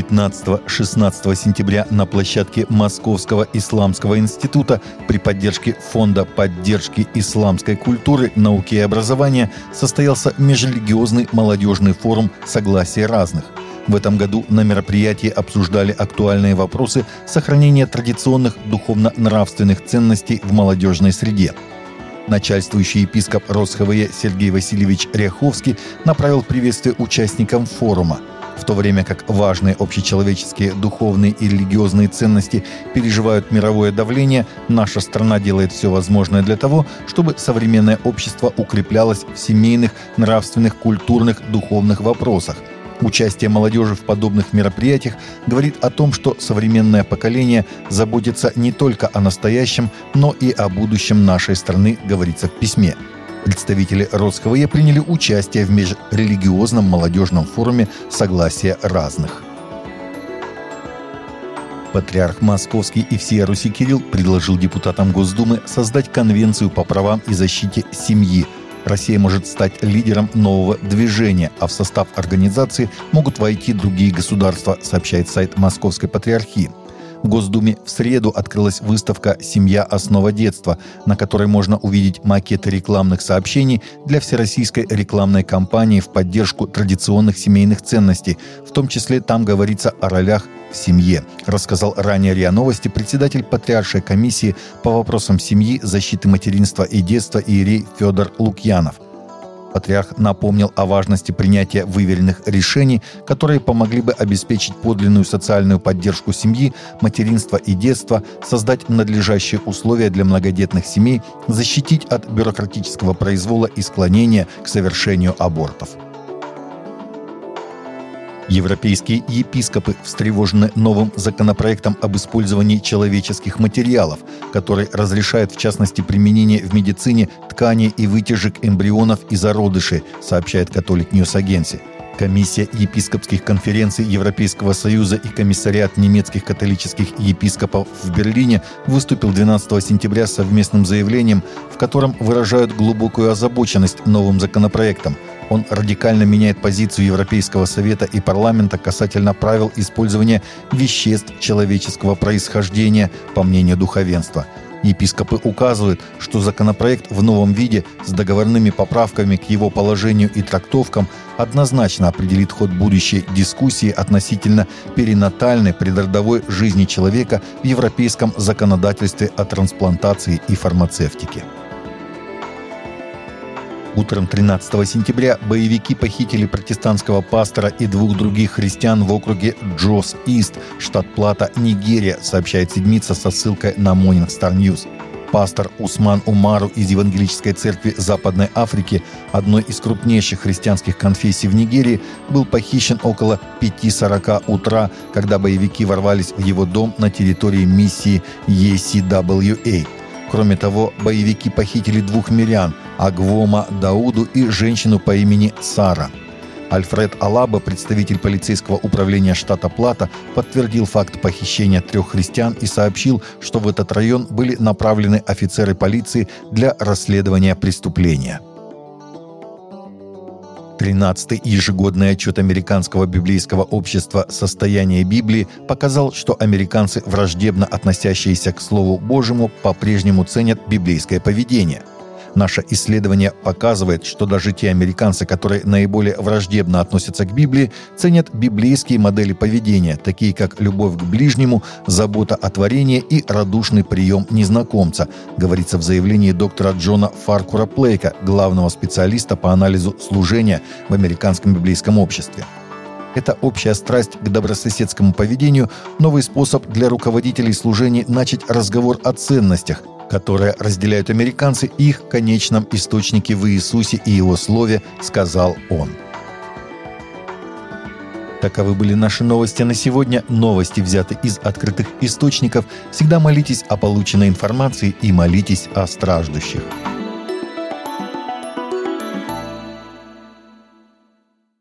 15-16 сентября на площадке Московского исламского института при поддержке Фонда поддержки исламской культуры, науки и образования состоялся межрелигиозный молодежный форум «Согласие разных». В этом году на мероприятии обсуждали актуальные вопросы сохранения традиционных духовно-нравственных ценностей в молодежной среде. Начальствующий епископ РосХВЕ Сергей Васильевич Ряховский направил приветствие участникам форума – в то время как важные общечеловеческие духовные и религиозные ценности переживают мировое давление, наша страна делает все возможное для того, чтобы современное общество укреплялось в семейных, нравственных, культурных, духовных вопросах. Участие молодежи в подобных мероприятиях говорит о том, что современное поколение заботится не только о настоящем, но и о будущем нашей страны, говорится в письме. Представители РосХВЕ приняли участие в межрелигиозном молодежном форуме «Согласие разных». Патриарх Московский и всея Руси Кирилл предложил депутатам Госдумы создать Конвенцию по правам и защите семьи. Россия может стать лидером нового движения, а в состав организации могут войти другие государства, сообщает сайт Московской Патриархии. В Госдуме в среду открылась выставка «Семья. Основа детства», на которой можно увидеть макеты рекламных сообщений для всероссийской рекламной кампании в поддержку традиционных семейных ценностей. В том числе там говорится о ролях в семье, рассказал ранее РИА Новости председатель Патриаршей комиссии по вопросам семьи, защиты материнства и детства Иерей Федор Лукьянов – Патриарх напомнил о важности принятия выверенных решений, которые помогли бы обеспечить подлинную социальную поддержку семьи, материнства и детства, создать надлежащие условия для многодетных семей, защитить от бюрократического произвола и склонения к совершению абортов. Европейские епископы встревожены новым законопроектом об использовании человеческих материалов, который разрешает в частности применение в медицине тканей и вытяжек эмбрионов и зародышей, сообщает Catholic News Agency. Комиссия епископских конференций Европейского Союза и комиссариат немецких католических епископов в Берлине выступил 12 сентября совместным заявлением, в котором выражают глубокую озабоченность новым законопроектом – он радикально меняет позицию Европейского Совета и парламента касательно правил использования веществ человеческого происхождения, по мнению духовенства. Епископы указывают, что законопроект в новом виде с договорными поправками к его положению и трактовкам однозначно определит ход будущей дискуссии относительно перинатальной предродовой жизни человека в европейском законодательстве о трансплантации и фармацевтике. Утром 13 сентября боевики похитили протестантского пастора и двух других христиан в округе Джос-Ист, штат Плата, Нигерия, сообщает седмица со ссылкой на Morning Star News. Пастор Усман Умару из Евангелической церкви Западной Африки, одной из крупнейших христианских конфессий в Нигерии, был похищен около 5.40 утра, когда боевики ворвались в его дом на территории миссии ECWA. Кроме того, боевики похитили двух мирян – Агвома Дауду и женщину по имени Сара. Альфред Алаба, представитель полицейского управления штата Плата, подтвердил факт похищения трех христиан и сообщил, что в этот район были направлены офицеры полиции для расследования преступления. 13-й ежегодный отчет Американского библейского общества «Состояние Библии» показал, что американцы, враждебно относящиеся к Слову Божьему, по-прежнему ценят библейское поведение. Наше исследование показывает, что даже те американцы, которые наиболее враждебно относятся к Библии, ценят библейские модели поведения, такие как любовь к ближнему, забота о творении и радушный прием незнакомца, говорится в заявлении доктора Джона Фаркура Плейка, главного специалиста по анализу служения в американском библейском обществе. Это общая страсть к добрососедскому поведению, новый способ для руководителей служений начать разговор о ценностях, которое разделяют американцы, их конечном источнике в Иисусе и Его Слове, сказал Он. Таковы были наши новости на сегодня. Новости взяты из открытых источников. Всегда молитесь о полученной информации и молитесь о страждущих.